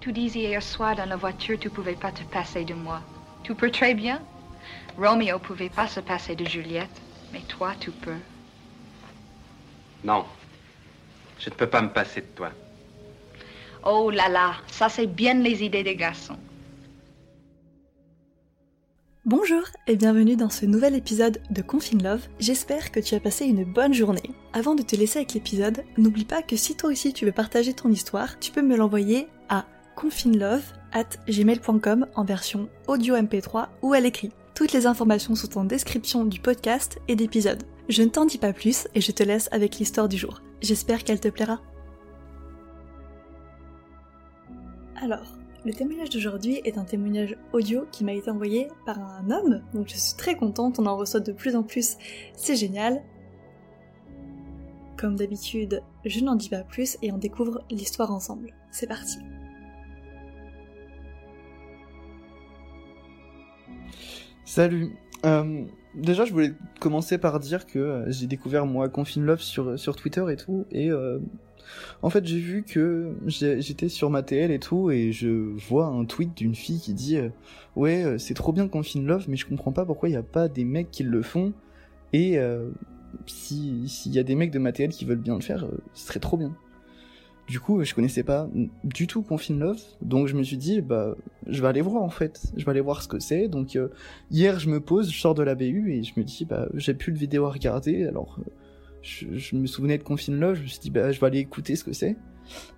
tu disais hier soir dans la voiture, tu pouvais pas te passer de moi. Tu peux très bien. Romeo pouvait pas se passer de Juliette, mais toi, tu peux. Non. Je ne peux pas me passer de toi. Oh là là, ça c'est bien les idées des garçons. Bonjour et bienvenue dans ce nouvel épisode de Confine Love. J'espère que tu as passé une bonne journée. Avant de te laisser avec l'épisode, n'oublie pas que si toi aussi tu veux partager ton histoire, tu peux me l'envoyer à confinelove at gmail.com en version audio MP3 ou à l'écrit. Toutes les informations sont en description du podcast et d'épisode. Je ne t'en dis pas plus et je te laisse avec l'histoire du jour. J'espère qu'elle te plaira. Alors, le témoignage d'aujourd'hui est un témoignage audio qui m'a été envoyé par un homme, donc je suis très contente, on en reçoit de plus en plus, c'est génial. Comme d'habitude, je n'en dis pas plus et on découvre l'histoire ensemble. C'est parti. Salut. Euh, déjà, je voulais commencer par dire que euh, j'ai découvert moi Confine Love sur sur Twitter et tout, et euh, en fait j'ai vu que j'étais sur ma TL et tout, et je vois un tweet d'une fille qui dit euh, ouais euh, c'est trop bien Confine Love, mais je comprends pas pourquoi il y a pas des mecs qui le font, et euh, si s'il y a des mecs de ma TL qui veulent bien le faire, ce serait trop bien. Du coup, je connaissais pas du tout Confine Love, donc je me suis dit, bah, je vais aller voir en fait, je vais aller voir ce que c'est. Donc euh, hier, je me pose, je sors de la BU et je me dis, bah, j'ai plus de vidéo à regarder, alors euh, je, me souvenais de Confine Love, je me suis dit, bah, je vais aller écouter ce que c'est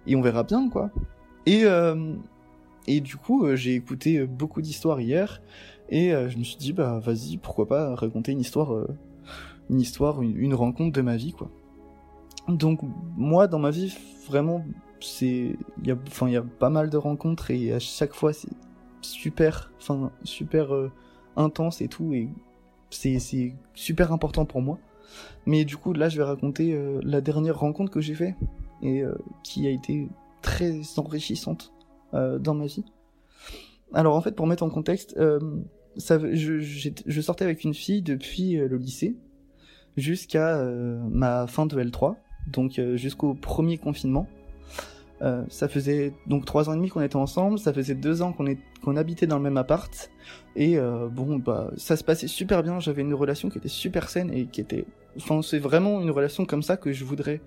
et on verra bien quoi. Et euh, et du coup, j'ai écouté beaucoup d'histoires hier et je me suis dit, bah, vas-y, pourquoi pas raconter une histoire, une histoire, une, rencontre de ma vie quoi. Donc moi dans ma vie vraiment c'est il y a enfin il y a pas mal de rencontres et à chaque fois c'est super enfin super euh, intense et tout et c'est c'est super important pour moi. Mais du coup là je vais raconter euh, la dernière rencontre que j'ai fait et euh, qui a été très enrichissante dans ma vie. Alors en fait pour mettre en contexte je, sortais avec une fille depuis le lycée jusqu'à ma fin de L3 donc euh, jusqu'au premier confinement. Euh, ça faisait donc trois ans et demi qu'on était ensemble, ça faisait deux ans qu'on qu'on habitait dans le même appart et euh, bon bah ça se passait super bien. J'avais une relation qui était super saine et qui était, enfin c'est vraiment une relation comme ça que je voudrais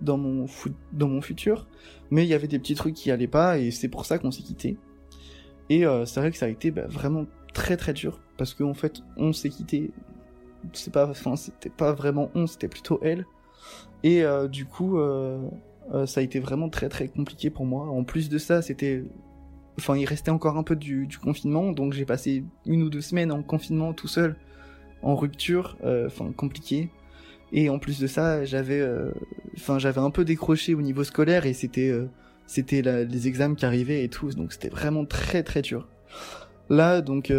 dans mon dans mon futur. Mais il y avait des petits trucs qui allaient pas et c'est pour ça qu'on s'est quitté. Et euh, c'est vrai que ça a été bah, vraiment très très dur parce qu'en en fait on s'est quitté. C'est pas, enfin c'était pas vraiment on, c'était plutôt elle. Et euh, du coup, euh, euh, ça a été vraiment très très compliqué pour moi. En plus de ça, c'était enfin il restait encore un peu du, confinement. Donc j'ai passé une ou deux semaines en confinement tout seul en rupture enfin compliqué. Et en plus de ça j'avais enfin j'avais un peu décroché au niveau scolaire et c'était c'était les examens qui arrivaient et tout. Donc c'était vraiment très très dur. Là donc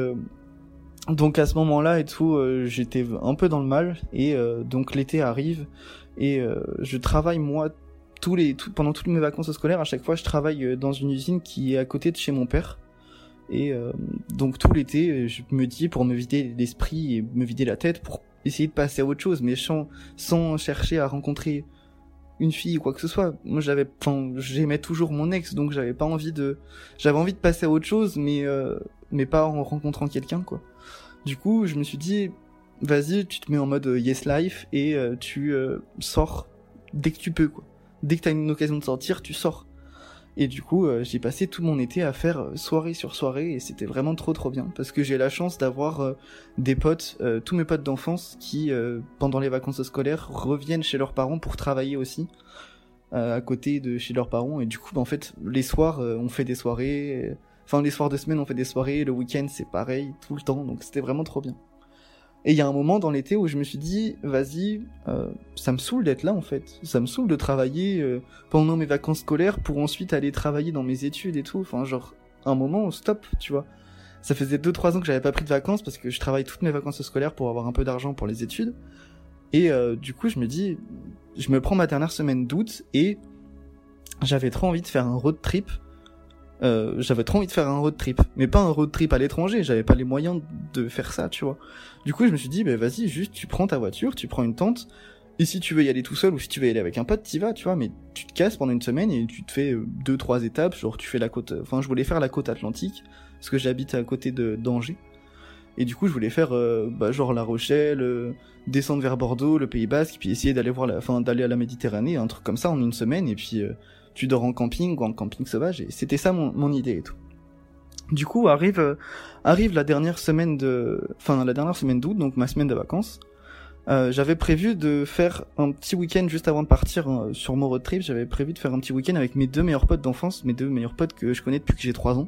donc à ce moment-là et tout j'étais un peu dans le mal. Et donc l'été arrive et euh, je travaille moi tous les pendant toutes mes vacances scolaires à chaque fois je travaille euh, dans une usine qui est à côté de chez mon père. Et euh, donc tout l'été je me dis pour me vider l'esprit et me vider la tête pour essayer de passer à autre chose mais sans, sans chercher à rencontrer une fille ou quoi que ce soit. Moi j'avais enfin j'aimais toujours mon ex donc j'avais pas envie de j'avais envie de passer à autre chose mais euh, mais pas en rencontrant quelqu'un quoi. Du coup je me suis dit vas-y, tu te mets en mode euh, yes life et euh, tu euh, sors dès que tu peux, quoi. Dès que t'as une occasion de sortir, tu sors. Et du coup, j'ai passé tout mon été à faire soirée sur soirée et c'était vraiment trop trop bien parce que j'ai la chance d'avoir des potes, tous mes potes d'enfance qui, pendant les vacances scolaires, reviennent chez leurs parents pour travailler aussi à côté de chez leurs parents et du coup, bah, en fait, les soirs, on fait des soirées. Enfin, les soirs de semaine, on fait des soirées. Le week-end, c'est pareil tout le temps. Donc, c'était vraiment trop bien. Et il y a un moment dans l'été où je me suis dit, vas-y, euh, ça me saoule d'être là en fait. Ça me saoule de travailler euh, pendant mes vacances scolaires pour ensuite aller travailler dans mes études et tout. Enfin, genre, un moment, stop, tu vois. Ça faisait 2-3 ans que j'avais pas pris de vacances parce que je travaille toutes mes vacances scolaires pour avoir un peu d'argent pour les études. Et euh, du coup, je me dis, je me prends ma dernière semaine d'août et j'avais trop envie de faire un road trip euh, j'avais trop envie de faire un road trip, mais pas un road trip à l'étranger, j'avais pas les moyens de faire ça, tu vois. Du coup, je me suis dit, bah vas-y, juste tu prends ta voiture, tu prends une tente, Et si tu veux y aller tout seul ou si tu veux y aller avec un pote, t'y vas, tu vois, mais tu te casses pendant une semaine et tu te fais euh, deux, trois étapes, genre tu fais la côte, enfin je voulais faire la côte atlantique, parce que j'habite à côté de d'Angers. Et du coup, je voulais faire, euh, bah, genre La Rochelle, euh, descendre vers Bordeaux, le Pays Basque, puis essayer d'aller voir la, enfin, d'aller à la Méditerranée, un truc comme ça en une semaine, et puis euh, tu dors en camping ou en camping sauvage, et c'était ça mon, mon idée et tout. Du coup, arrive, arrive la dernière semaine de, enfin, la dernière semaine d'août, donc ma semaine de vacances. j'avais prévu de faire un petit week-end juste avant de partir sur mon road trip. J'avais prévu de faire un petit week-end avec mes deux meilleurs potes d'enfance, mes deux meilleurs potes que je connais depuis que j'ai trois ans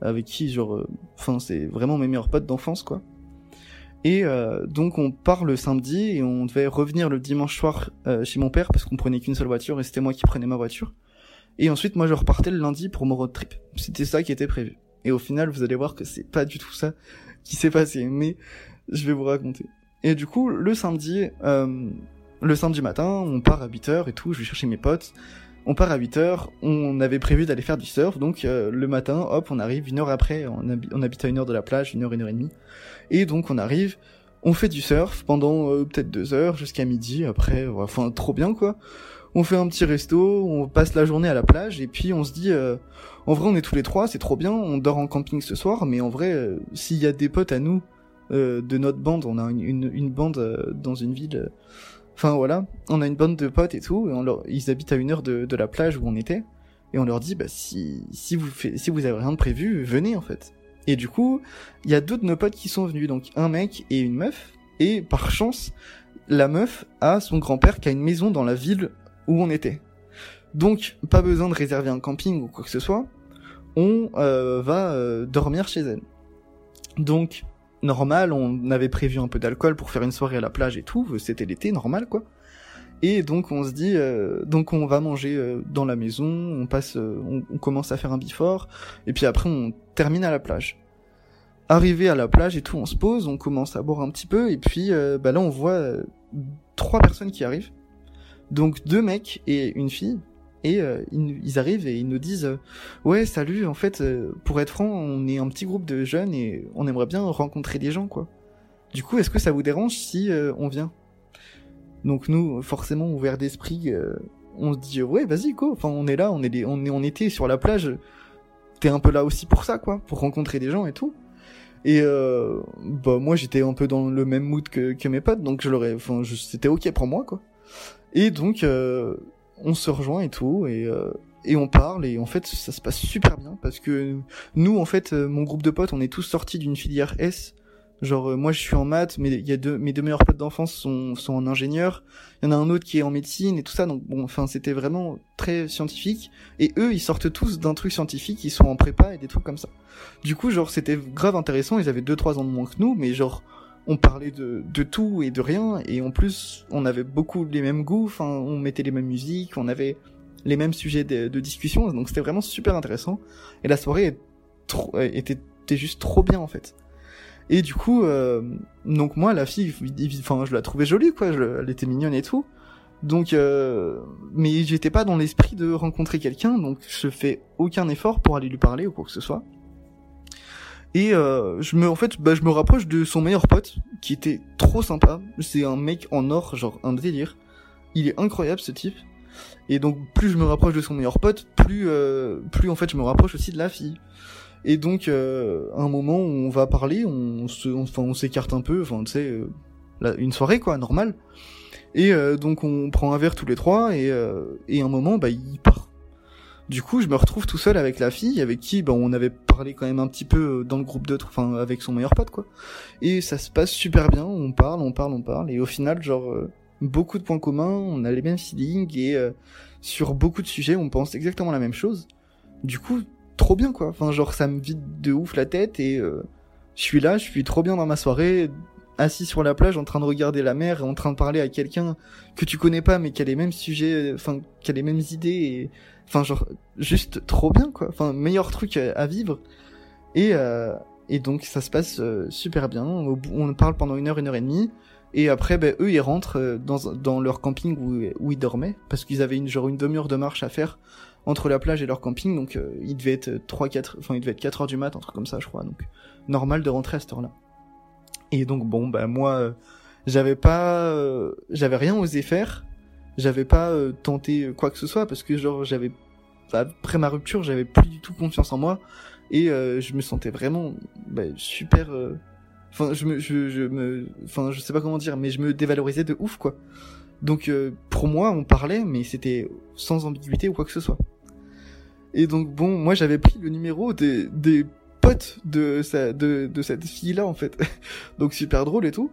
avec qui genre euh, enfin c'est vraiment mes meilleurs potes d'enfance quoi et euh, donc on part le samedi et on devait revenir le dimanche soir euh, chez mon père parce qu'on prenait qu'une seule voiture et c'était moi qui prenais ma voiture. Et ensuite moi je repartais le lundi pour mon road trip. C'était ça qui était prévu. Et au final vous allez voir que c'est pas du tout ça qui s'est passé mais je vais vous raconter. Et du coup le samedi le samedi matin on part à 8h et tout je vais chercher mes potes on part à 8h, on avait prévu d'aller faire du surf, donc euh, le matin, hop, on arrive une heure après, on, habite à une heure de la plage, une heure, une heure et demie, et donc on arrive, on fait du surf pendant euh, peut-être deux heures jusqu'à midi, après, enfin trop bien quoi. On fait un petit resto, on passe la journée à la plage, et puis on se dit, euh, en vrai on est tous les trois, c'est trop bien, on dort en camping ce soir, mais en vrai, s'il y a des potes à nous de notre bande, on a une bande dans une ville Enfin voilà, on a une bande de potes et tout, et ils habitent à une heure de, la plage où on était, et on leur dit bah si vous fait... si avez rien de prévu, venez en fait. Et du coup, il y a deux de nos potes qui sont venus, donc un mec et une meuf, et par chance, la meuf a son grand-père qui a une maison dans la ville où on était. Donc pas besoin de réserver un camping ou quoi que ce soit, on euh, va euh, dormir chez elle. Donc normal, on avait prévu un peu d'alcool pour faire une soirée à la plage et tout, c'était l'été, normal quoi. Et donc on se dit, euh, donc on va manger euh, dans la maison, on passe, euh, on, commence à faire un bifort, et puis après on termine à la plage. Arrivé à la plage et tout, on se pose, on commence à boire un petit peu, et puis bah là on voit trois personnes qui arrivent, donc deux mecs et une fille, et euh, ils, arrivent et ils nous disent euh, ouais salut en fait euh, pour être franc on est un petit groupe de jeunes et on aimerait bien rencontrer des gens quoi. Du coup est-ce que ça vous dérange si on vient? Donc nous forcément ouverts d'esprit on se dit ouais vas-y quoi enfin on est là on est on est on était sur la plage. T'es un peu là aussi pour ça quoi pour rencontrer des gens et tout. Et bah moi j'étais un peu dans le même mood que, que mes potes donc je l'aurais enfin c'était ok pour moi quoi. Et donc on se rejoint et tout, et, euh, et on parle, et en fait, ça se passe super bien, parce que nous, en fait, euh, mon groupe de potes, on est tous sortis d'une filière S. Genre, euh, moi, je suis en maths, mais il y a deux, mes deux meilleurs potes d'enfance sont, sont en ingénieur. Il y en a un autre qui est en médecine et tout ça. Donc, bon, enfin, c'était vraiment très scientifique. Et eux, ils sortent tous d'un truc scientifique, ils sont en prépa et des trucs comme ça. Du coup, genre, c'était grave intéressant. Ils avaient deux, trois ans de moins que nous, mais genre, on parlait de, de tout et de rien, et en plus, on avait beaucoup les mêmes goûts, on mettait les mêmes musiques, on avait les mêmes sujets de, discussion, donc c'était vraiment super intéressant. Et la soirée était, était juste trop bien, en fait. Et du coup, euh, donc moi, la fille, enfin, je la trouvais jolie, quoi, elle était mignonne et tout. Donc, euh, mais j'étais pas dans l'esprit de rencontrer quelqu'un, donc je fais aucun effort pour aller lui parler ou quoi que ce soit. Et euh, je me, en fait, bah, je me rapproche de son meilleur pote, qui était trop sympa. C'est un mec en or, genre un délire. Il est incroyable ce type. Et donc plus je me rapproche de son meilleur pote, plus, euh, plus en fait je me rapproche aussi de la fille. Et donc euh, un moment on va parler, on se, enfin on s'écarte un peu, enfin tu sais, euh, une soirée quoi, normale. Et euh, donc on prend un verre tous les trois et, et un moment bah il part du coup, je me retrouve tout seul avec la fille, avec qui ben, on avait parlé quand même un petit peu euh, dans le groupe d'autres, enfin avec son meilleur pote quoi. Et ça se passe super bien, on parle, on parle, on parle, et au final, genre, euh, beaucoup de points communs, on a les mêmes feelings, et euh, sur beaucoup de sujets, on pense exactement la même chose. Du coup, trop bien quoi, enfin genre ça me vide de ouf la tête, et je suis là, je suis trop bien dans ma soirée, assis sur la plage en train de regarder la mer et en train de parler à quelqu'un que tu connais pas mais qui a les mêmes sujets, enfin qui a les mêmes idées et enfin genre juste trop bien quoi. Enfin meilleur truc à, vivre et euh, et donc ça se passe euh, super bien. On, parle pendant une heure une heure et demie et après ben eux ils rentrent euh, dans dans leur camping où où ils dormaient parce qu'ils avaient une genre une demi-heure de marche à faire entre la plage et leur camping donc euh, il devait être 3 4 enfin il devait être 4 heures du mat un truc comme ça je crois donc normal de rentrer à cette heure-là. Et donc bon bah moi j'avais pas, euh, j'avais rien osé faire, j'avais pas euh, tenté quoi que ce soit parce que genre j'avais après ma rupture, j'avais plus du tout confiance en moi et euh, je me sentais vraiment bah, super. euh, Enfin, je me, je, je me, enfin, je sais pas comment dire, mais je me dévalorisais de ouf quoi. Donc euh, pour moi, on parlait, mais c'était sans ambiguïté ou quoi que ce soit. Et donc bon, moi j'avais pris le numéro des, des potes de, sa, de, de cette fille-là en fait. donc super drôle et tout.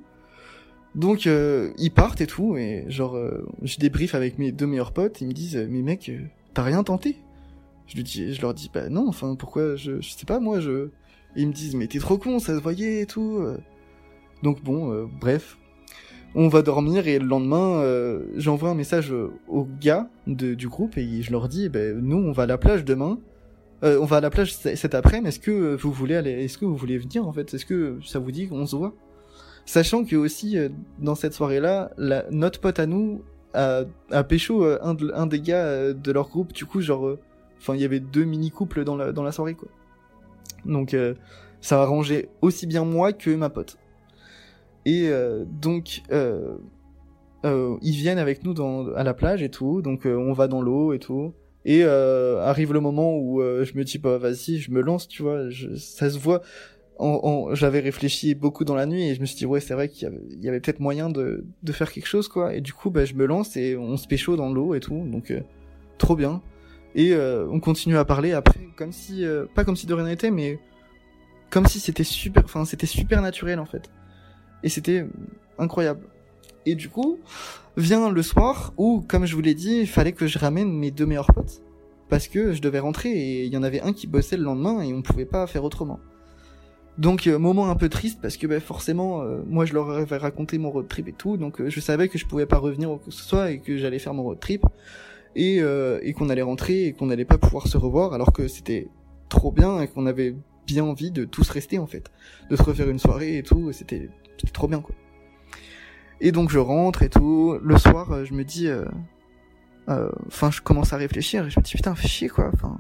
Donc euh, ils partent et tout, et genre euh, je débrief avec mes deux meilleurs potes, ils me disent mais mec, euh, t'as rien tenté Je lui dis, je leur dis bah non, enfin pourquoi je, je sais pas moi je. Et ils me disent mais t'es trop con, ça se voyait et tout. euh. Donc bon, euh, bref, on va dormir et le lendemain, euh, j'envoie un message euh, aux gars du groupe et je leur dis, ben nous on va à la plage demain. Euh, on va à la plage cet après-midi. Est-ce que euh, vous voulez aller Est-ce que vous voulez venir en fait? Est-ce que ça vous dit qu'on se voit? Sachant que aussi euh, dans cette soirée-là, la, notre pote à nous a, a pécho euh, un, de- un des gars euh, de leur groupe. Du coup, genre, enfin, il y avait deux mini couples dans la soirée quoi. Donc ça arrangeait aussi bien moi que ma pote. Et donc, ils viennent avec nous à la plage et tout, donc on va dans l'eau et tout. Et arrive le moment où je me dis, bah vas-y, je me lance, tu vois, je, ça se voit. J'avais réfléchi beaucoup dans la nuit et je me suis dit, ouais, c'est vrai qu'il y avait, avait peut-être moyen de, de faire quelque chose, quoi. Et du coup, bah, je me lance et on se pécho dans l'eau et tout, donc euh, trop bien. Et euh, on continue à parler après, comme si, euh, pas comme si de rien n'était, mais comme si c'était super, enfin, c'était super naturel en fait et c'était incroyable. Et du coup, vient le soir où, comme je vous l'ai dit, il fallait que je ramène mes deux meilleurs potes parce que je devais rentrer et il y en avait un qui bossait le lendemain et on pouvait pas faire autrement. Donc euh, moment un peu triste parce que bah, forcément euh, moi je leur avais raconté mon road trip et tout donc euh, je savais que je pouvais pas revenir ou que ce soit et que j'allais faire mon road trip et, euh, et qu'on allait rentrer et qu'on allait pas pouvoir se revoir alors que c'était trop bien et qu'on avait bien envie de tous rester en fait de se refaire une soirée et tout c'était c'était trop bien quoi. Et donc je rentre et tout. Le soir, euh, je me dis, euh, enfin, je commence à réfléchir et je me dis putain, fais chier quoi. Enfin,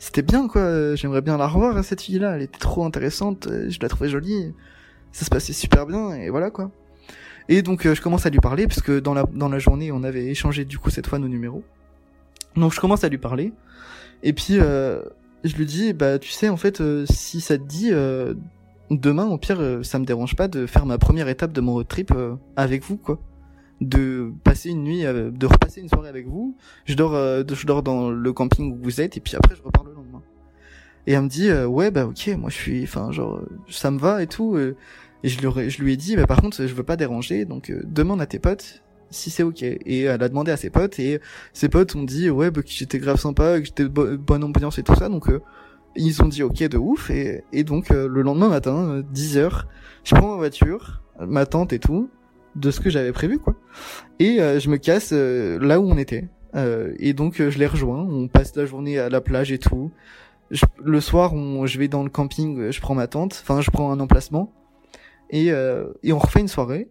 c'était bien quoi. J'aimerais bien la revoir cette fille-là. Elle était trop intéressante. euh, Je la trouvais jolie. Ça se passait super bien et voilà quoi. Et donc euh, je commence à lui parler parce que dans la journée, on avait échangé du coup cette fois nos numéros. Donc je commence à lui parler et puis euh, je lui dis bah tu sais en fait si ça te dit demain, au pire, ça me dérange pas de faire ma première étape de mon road trip avec vous, quoi. De passer une nuit, euh, de repasser une soirée avec vous. Je dors, euh, je dors dans le camping où vous êtes, et puis après, je repars le lendemain. Et elle me dit, euh, ouais, bah ok, moi je suis, enfin, genre, ça me va et tout. et je lui, je lui ai dit, bah par contre, je veux pas déranger, donc demande à tes potes si c'est ok. Et elle a demandé à ses potes, et ses potes ont dit, ouais, bah, que j'étais grave sympa, que j'étais bo- bonne ambiance et tout ça, donc ils ont dit ok de ouf et, et donc le lendemain matin, 10h, je prends ma voiture, ma tente et tout, de ce que j'avais prévu quoi. Et euh, je me casse euh, là où on était. Euh, et donc euh, je les rejoins, on passe la journée à la plage et tout. Je- le soir, on, je vais dans le camping, euh, je prends ma tente, enfin je prends un emplacement et, euh, et on refait une soirée.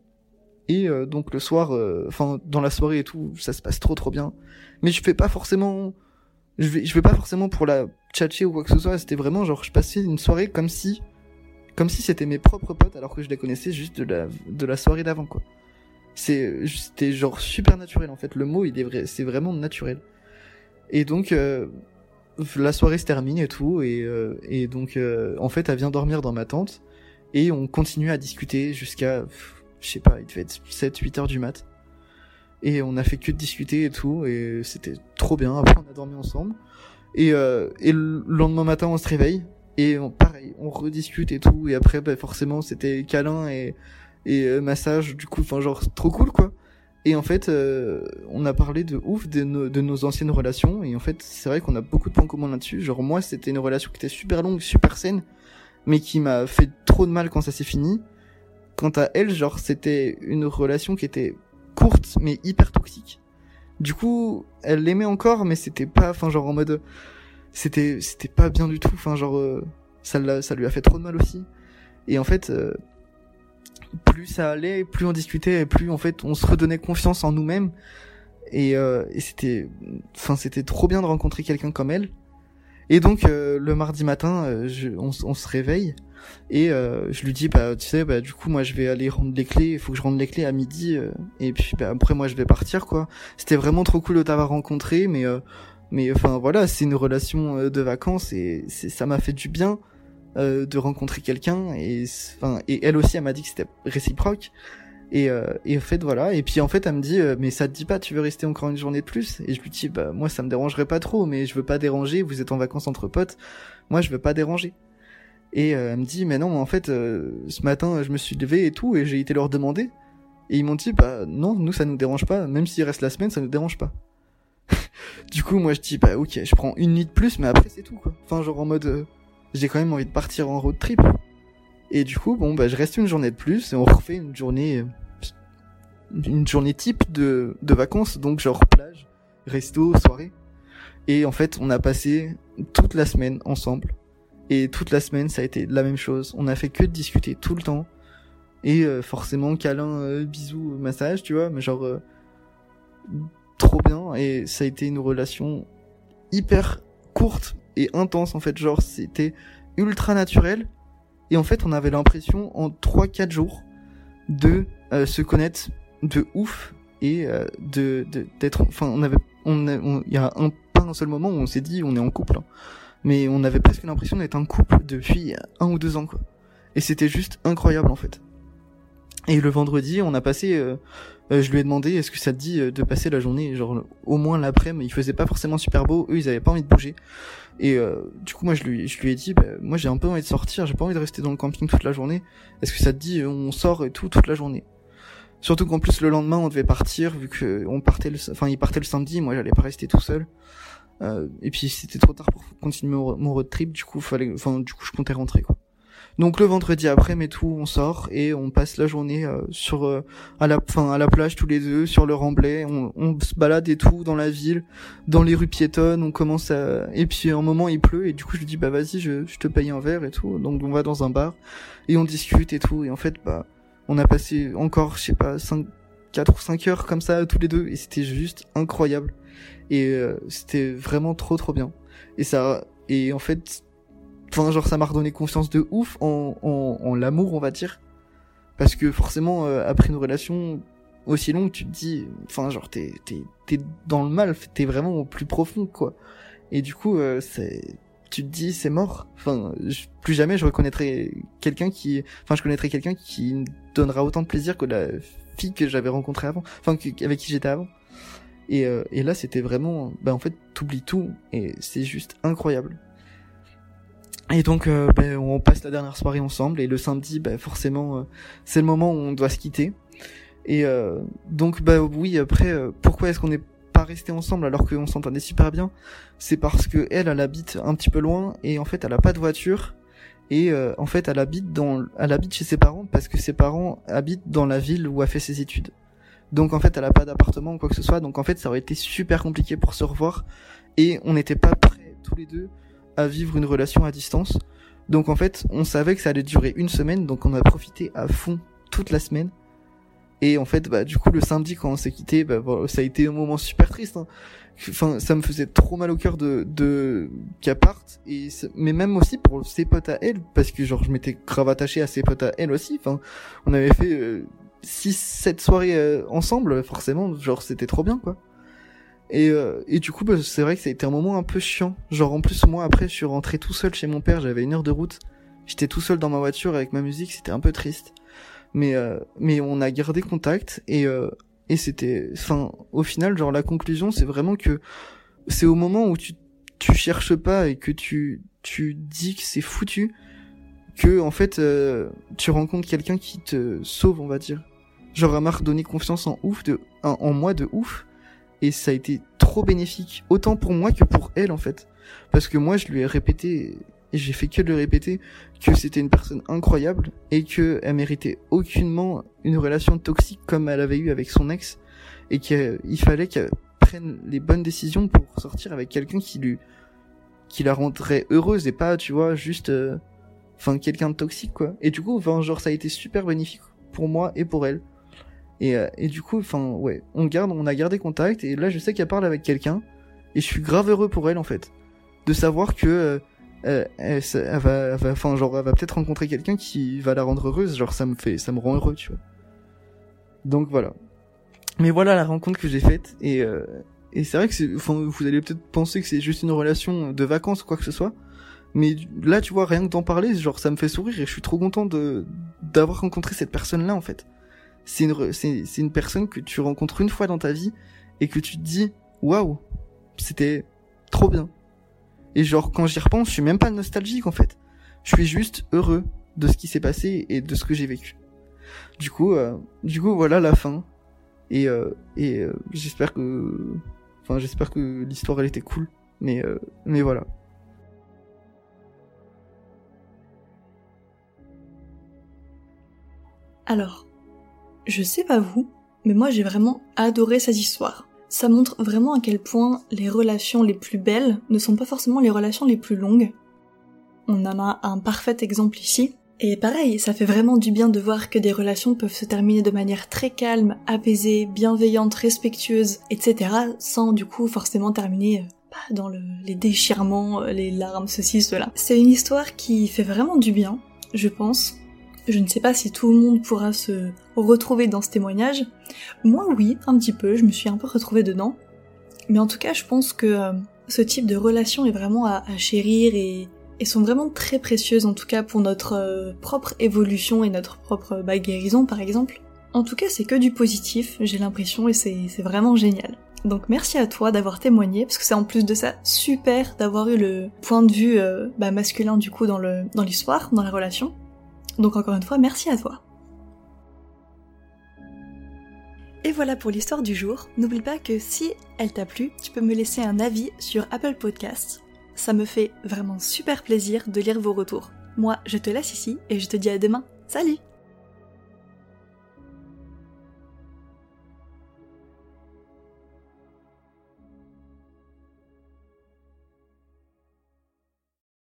Et donc le soir, enfin dans la soirée et tout, ça se passe trop trop bien. Mais je fais pas forcément, je vais, je vais pas forcément pour la tchatcher ou quoi que ce soit. C'était vraiment genre je passais une soirée comme si, comme si c'était mes propres potes alors que je les connaissais juste de la de la soirée d'avant quoi. C'est, c'était genre super naturel en fait. Le mot il est vrai, c'est vraiment naturel. Et donc euh, la soirée se termine et tout et euh, et donc euh, en fait elle vient dormir dans ma tente et on continue à discuter jusqu'à je sais pas, il devait être 7 8 heures du mat. Et on a fait que de discuter et tout et c'était trop bien. Après on a dormi ensemble. Et, et le lendemain matin, on se réveille et on, pareil, on rediscute et tout. Et après, bah, forcément, c'était câlin et, et euh, massage. Du coup, enfin, genre trop cool quoi. Et en fait, euh, on a parlé de ouf de nos, de nos anciennes relations. Et en fait, c'est vrai qu'on a beaucoup de points communs là-dessus. Genre moi, c'était une relation qui était super longue, super saine, mais qui m'a fait trop de mal quand ça s'est fini. Quant à elle, genre, c'était une relation qui était courte mais hyper toxique. Du coup, elle l'aimait encore, mais c'était pas, enfin genre en mode, c'était, c'était pas bien du tout. Enfin genre, euh, ça, ça lui a fait trop de mal aussi. Et en fait, euh, plus ça allait, plus on discutait, et plus en fait on se redonnait confiance en nous-mêmes. Et, euh, et c'était, enfin c'était trop bien de rencontrer quelqu'un comme elle. Et donc euh, le mardi matin, euh, je, on, on se réveille Et euh, je lui dis, bah, tu sais, bah, du coup, moi, je vais aller rendre les clés. Il faut que je rende les clés à midi. et puis, bah, après, moi, je vais partir, quoi. C'était vraiment trop cool de t'avoir rencontré, mais, mais, enfin, voilà, c'est une relation euh, de vacances et ça m'a fait du bien euh, de rencontrer quelqu'un. Et, enfin, et elle aussi, elle m'a dit que c'était réciproque. Et, euh, et en fait, voilà. Et puis, en fait, elle me dit, euh, mais ça te dit pas, tu veux rester encore une journée de plus? Et je lui dis, bah, moi, ça me dérangerait pas trop, mais je veux pas déranger. Vous êtes en vacances entre potes. Moi, je veux pas déranger. Et euh, elle me dit, mais non, en fait, euh, ce matin, je me suis levé et tout, et j'ai été leur demander. Et ils m'ont dit, bah non, nous, ça nous dérange pas. Même s'il reste la semaine, ça nous dérange pas. Du coup, moi, je dis, bah ok, je prends une nuit de plus, mais après, c'est tout, quoi. Enfin, genre en mode, euh, j'ai quand même envie de partir en road trip. Et du coup, bon, bah, je reste une journée de plus, et on refait une journée, euh, une journée type de, de vacances, donc genre plage, resto, soirée. Et en fait, on a passé toute la semaine ensemble. Et toute la semaine, ça a été la même chose. On a fait que de discuter tout le temps. Et euh, forcément, câlin, euh, bisous, massage, tu vois, mais genre euh, trop bien. Et ça a été une relation hyper courte et intense en fait. Genre, c'était ultra naturel. Et en fait, on avait l'impression en 3-4 jours de euh, se connaître de ouf et euh, de d'être. Enfin, on avait, on- il y a un pas un seul moment où on s'est dit on est en couple. hein mais on avait presque l'impression d'être un couple depuis un ou deux ans quoi. Et c'était juste incroyable en fait. Et le vendredi, on a passé, euh, euh, je lui ai demandé est-ce que ça te dit euh, de passer la journée, genre au moins l'après, mais il faisait pas forcément super beau, eux ils avaient pas envie de bouger. Et euh, du coup moi je lui, je lui ai dit, bah, moi j'ai un peu envie de sortir, j'ai pas envie de rester dans le camping toute la journée. Est-ce que ça te dit euh, on sort et tout toute la journée? Surtout qu'en plus le lendemain on devait partir vu que on partait, le, enfin il partait le samedi, moi j'allais pas rester tout seul. Et puis c'était trop tard pour continuer mon, road trip, du coup fallait, du coup je comptais rentrer quoi. Donc le vendredi après, mais tout, on sort et on passe la journée euh, sur euh, à la, fin à la plage tous les deux, sur le remblai, on, on se balade et tout dans la ville, dans les rues piétonnes, on commence à et puis un moment il pleut et du coup je lui dis bah vas-y je, je te paye un verre et tout, donc on va dans un bar et on discute et tout. Et en fait bah on a passé encore je sais pas 5 4 ou 5 heures comme ça tous les deux. Et c'était juste incroyable. Et euh, c'était vraiment trop trop bien. Et ça et en fait enfin genre ça m'a redonné confiance de ouf en, en, en l'amour on va dire. Parce que forcément euh, après une relation aussi longue tu te dis enfin genre t'es t'es t'es dans le mal t'es vraiment au plus profond quoi. Et du coup euh, c'est tu te dis c'est mort. Enfin je- plus jamais je reconnaîtrai quelqu'un qui enfin je connaîtrai quelqu'un qui me donnera autant de plaisir que la fille que j'avais rencontrée avant enfin avec qui j'étais avant. Et, euh, et là, c'était vraiment, bah en fait, t'oublies tout et c'est juste incroyable. Et donc, bah, on passe la dernière soirée ensemble et le samedi, bah, forcément, euh, c'est le moment où on doit se quitter. Et euh, donc, bah oui, après, euh, pourquoi est-ce qu'on n'est pas resté ensemble alors qu'on s'entendait super bien? C'est parce que elle, elle habite un petit peu loin et en fait, elle a pas de voiture. Et euh, en fait, elle habite dans, elle habite chez ses parents parce que ses parents habitent dans la ville où elle fait ses études. Donc en fait, elle a pas d'appartement ou quoi que ce soit. Donc en fait, ça aurait été super compliqué pour se revoir. Et on n'était pas prêts tous les deux à vivre une relation à distance. Donc en fait, on savait que ça allait durer une semaine. Donc on a profité à fond toute la semaine. Et en fait, bah du coup, le samedi quand on s'est quitté, bah voilà, ça a été un moment super triste. hein. Enfin, ça me faisait trop mal au cœur de de qu'elle parte. Et mais même aussi pour ses potes à elle, parce que genre je m'étais grave attaché à ses potes à elle aussi. Enfin, on avait fait euh, 6 7 soirées euh, ensemble forcément genre c'était trop bien quoi et euh, et du coup bah, c'est vrai que ça a été un moment un peu chiant. Genre en plus moi après je suis rentré tout seul chez mon père j'avais une heure de route. J'étais tout seul dans ma voiture avec ma musique c'était un peu triste. Mais euh, mais on a gardé contact et euh, et c'était enfin au final genre la conclusion c'est vraiment que c'est au moment où tu tu cherches pas et que tu tu dis que c'est foutu que en fait euh, tu rencontres quelqu'un qui te sauve on va dire. Genre elle m'a redonné confiance en ouf de en moi de ouf et ça a été trop bénéfique autant pour moi que pour elle en fait. Parce que moi je lui ai répété et j'ai fait que de le répéter que c'était une personne incroyable et que elle méritait aucunement une relation toxique comme elle avait eu avec son ex et qu'il fallait qu'elle prenne les bonnes décisions pour sortir avec quelqu'un qui lui qui la rendrait heureuse et pas tu vois juste euh, enfin quelqu'un de toxique quoi. Et du coup enfin genre ça a été super bénéfique pour moi et pour elle et, euh, et du coup enfin ouais on garde on a gardé contact et là je sais qu'elle parle avec quelqu'un et je suis grave heureux pour elle en fait de savoir que euh, euh, elle, va, elle va, enfin genre, elle va peut-être rencontrer quelqu'un qui va la rendre heureuse. Genre, ça me fait, ça me rend heureux, tu vois. Donc voilà. Mais voilà la rencontre que j'ai faite et euh, et c'est vrai que enfin, vous allez peut-être penser que c'est juste une relation de vacances ou quoi que ce soit. Mais là, tu vois, rien que d'en parler, genre, ça me fait sourire et je suis trop content de d'avoir rencontré cette personne-là, en fait. C'est une, c'est, c'est une personne que tu rencontres une fois dans ta vie et que tu te dis, waouh, c'était trop bien. Et genre, quand j'y repense, je suis même pas nostalgique, en fait. Je suis juste heureux de ce qui s'est passé et de ce que j'ai vécu. Du coup, euh, du coup, voilà la fin. Et, euh, et euh, j'espère que, enfin, j'espère que l'histoire elle était cool. Mais, euh, mais voilà. Alors, je sais pas vous, mais moi j'ai vraiment adoré cette histoire. Ça montre vraiment à quel point les relations les plus belles ne sont pas forcément les relations les plus longues. On en a un parfait exemple ici. Et pareil, ça fait vraiment du bien de voir que des relations peuvent se terminer de manière très calme, apaisée, bienveillante, respectueuse, etc. sans du coup forcément terminer euh, dans le, les déchirements, euh, les larmes, ceci, cela. C'est une histoire qui fait vraiment du bien, je pense, je ne sais pas si tout le monde pourra se retrouver dans ce témoignage. Moi oui, un petit peu, je me suis un peu retrouvée dedans. Mais en tout cas, je pense que euh, ce type de relation est vraiment à, chérir et, sont vraiment très précieuses, en tout cas pour notre euh, propre évolution et notre propre bah, guérison par exemple. En tout cas, c'est que du positif, j'ai l'impression, et c'est vraiment génial. Donc merci à toi d'avoir témoigné, parce que c'est en plus de ça super d'avoir eu le point de vue euh, bah, masculin du coup dans l'histoire, dans la relation. Donc encore une fois, merci à toi. Et voilà pour l'histoire du jour. N'oublie pas que si elle t'a plu, tu peux me laisser un avis sur Apple Podcasts. Ça me fait vraiment super plaisir de lire vos retours. Moi, je te laisse ici et je te dis à demain. Salut